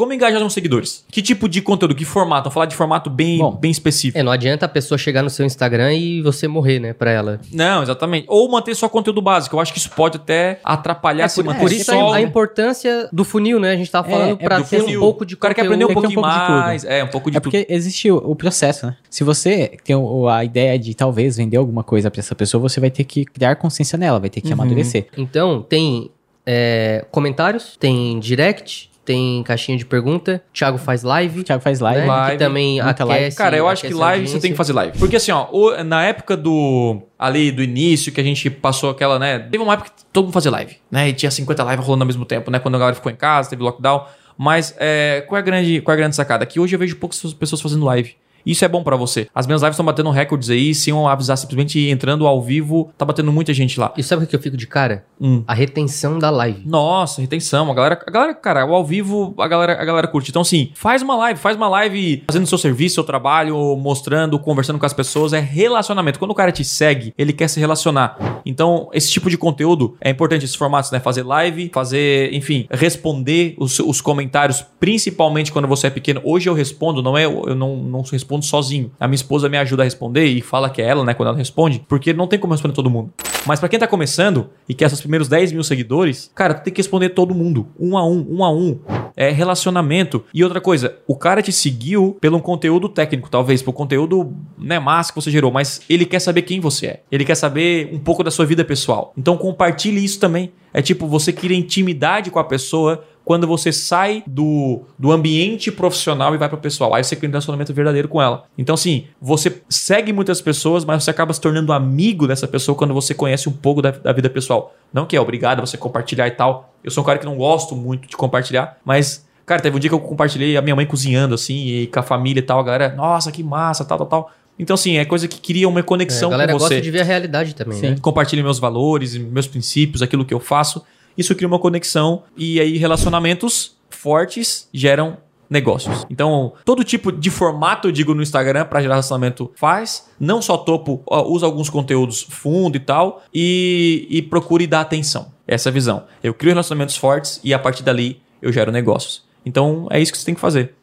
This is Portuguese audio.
Como engajar os seguidores? Que tipo de conteúdo? Que formato? Vou falar de formato bem, Bom, bem específico. É, não adianta a pessoa chegar no seu Instagram e você morrer, né, pra ela. Não, exatamente. Ou manter só conteúdo básico. Eu acho que isso pode até atrapalhar se por, manter por isso só... a, importância do funil, né? A gente tava É, falando é pra ter funil. um pouco de O cara quer aprender um um pouquinho pouco de tudo. mais. É, um pouco de É porque existe o, o processo, né? Se você tem o- a ideia de talvez vender alguma coisa pra essa pessoa, você vai ter que criar consciência nela, vai ter que Uhum. amadurecer. Então, tem é, comentários, tem direct, tem caixinha de pergunta, Thiago faz live, Thiago faz live. né? Live, que também muita live. aquece. Cara, eu acho que aquece live você tem que fazer live. Porque assim, ó, o- na época do. Ali do início, que a gente passou aquela, né? Teve uma época que todo mundo fazia live, né? E tinha 50 lives rolando ao mesmo tempo, né? Quando a galera ficou em casa, teve lockdown. Mas é, qual, é a grande, qual é a grande sacada? Que hoje eu vejo poucas pessoas fazendo live. Isso é bom pra você. As minhas lives estão batendo recordes aí, sem eu avisar, simplesmente entrando ao vivo, tá batendo muita gente lá. E sabe o que eu fico de cara? Hum. A retenção da live. Nossa, retenção. A galera, a galera, cara, o ao vivo, a galera, a galera curte. Então, assim, faz uma live, faz uma live fazendo seu serviço, seu trabalho, mostrando, conversando com as pessoas. É relacionamento. Quando o cara te segue, ele quer se relacionar. Então, esse tipo de conteúdo é importante, esses formatos, né? Fazer live, fazer, enfim, responder os, os comentários, principalmente quando você é pequeno. Hoje eu respondo, não é, eu não, não respondo sozinho. A minha esposa me ajuda a responder e fala que é ela, né, quando ela responde, porque não tem como responder todo mundo. Mas pra quem tá começando e quer seus primeiros 10 mil seguidores, cara, tu tem que responder todo mundo, um a um, um a um. É relacionamento. E outra coisa, o cara te seguiu pelo conteúdo técnico, talvez, pelo conteúdo, né, massa que você gerou, mas ele quer saber quem você é. Ele quer saber um pouco da sua vida pessoal. Então compartilhe isso também. É tipo, você cria intimidade com a pessoa quando você sai do, do ambiente profissional e vai para o pessoal. Aí você cria um relacionamento verdadeiro com ela. Então, assim, você segue muitas pessoas, mas você acaba se tornando amigo dessa pessoa quando você conhece um pouco da, da vida pessoal. Não que é obrigado a você compartilhar e tal. Eu sou um cara que não gosto muito de compartilhar, mas. Cara, teve um dia que eu compartilhei a minha mãe cozinhando, assim, e com a família e tal, a galera, nossa, que massa, tal, tal, tal. Então, assim, é coisa que cria uma É, conexão a galera com você gosta de ver a realidade também, Sim. né? compartilhe meus valores, meus princípios, aquilo que eu faço. Isso cria uma conexão e aí relacionamentos fortes geram negócios. Então, todo tipo de formato, eu digo, no Instagram para gerar relacionamento faz. Não só topo, usa alguns conteúdos fundo e tal e, e procure dar atenção. Essa é a visão. Eu crio relacionamentos fortes e a partir dali eu gero negócios. Então, é isso que você tem que fazer.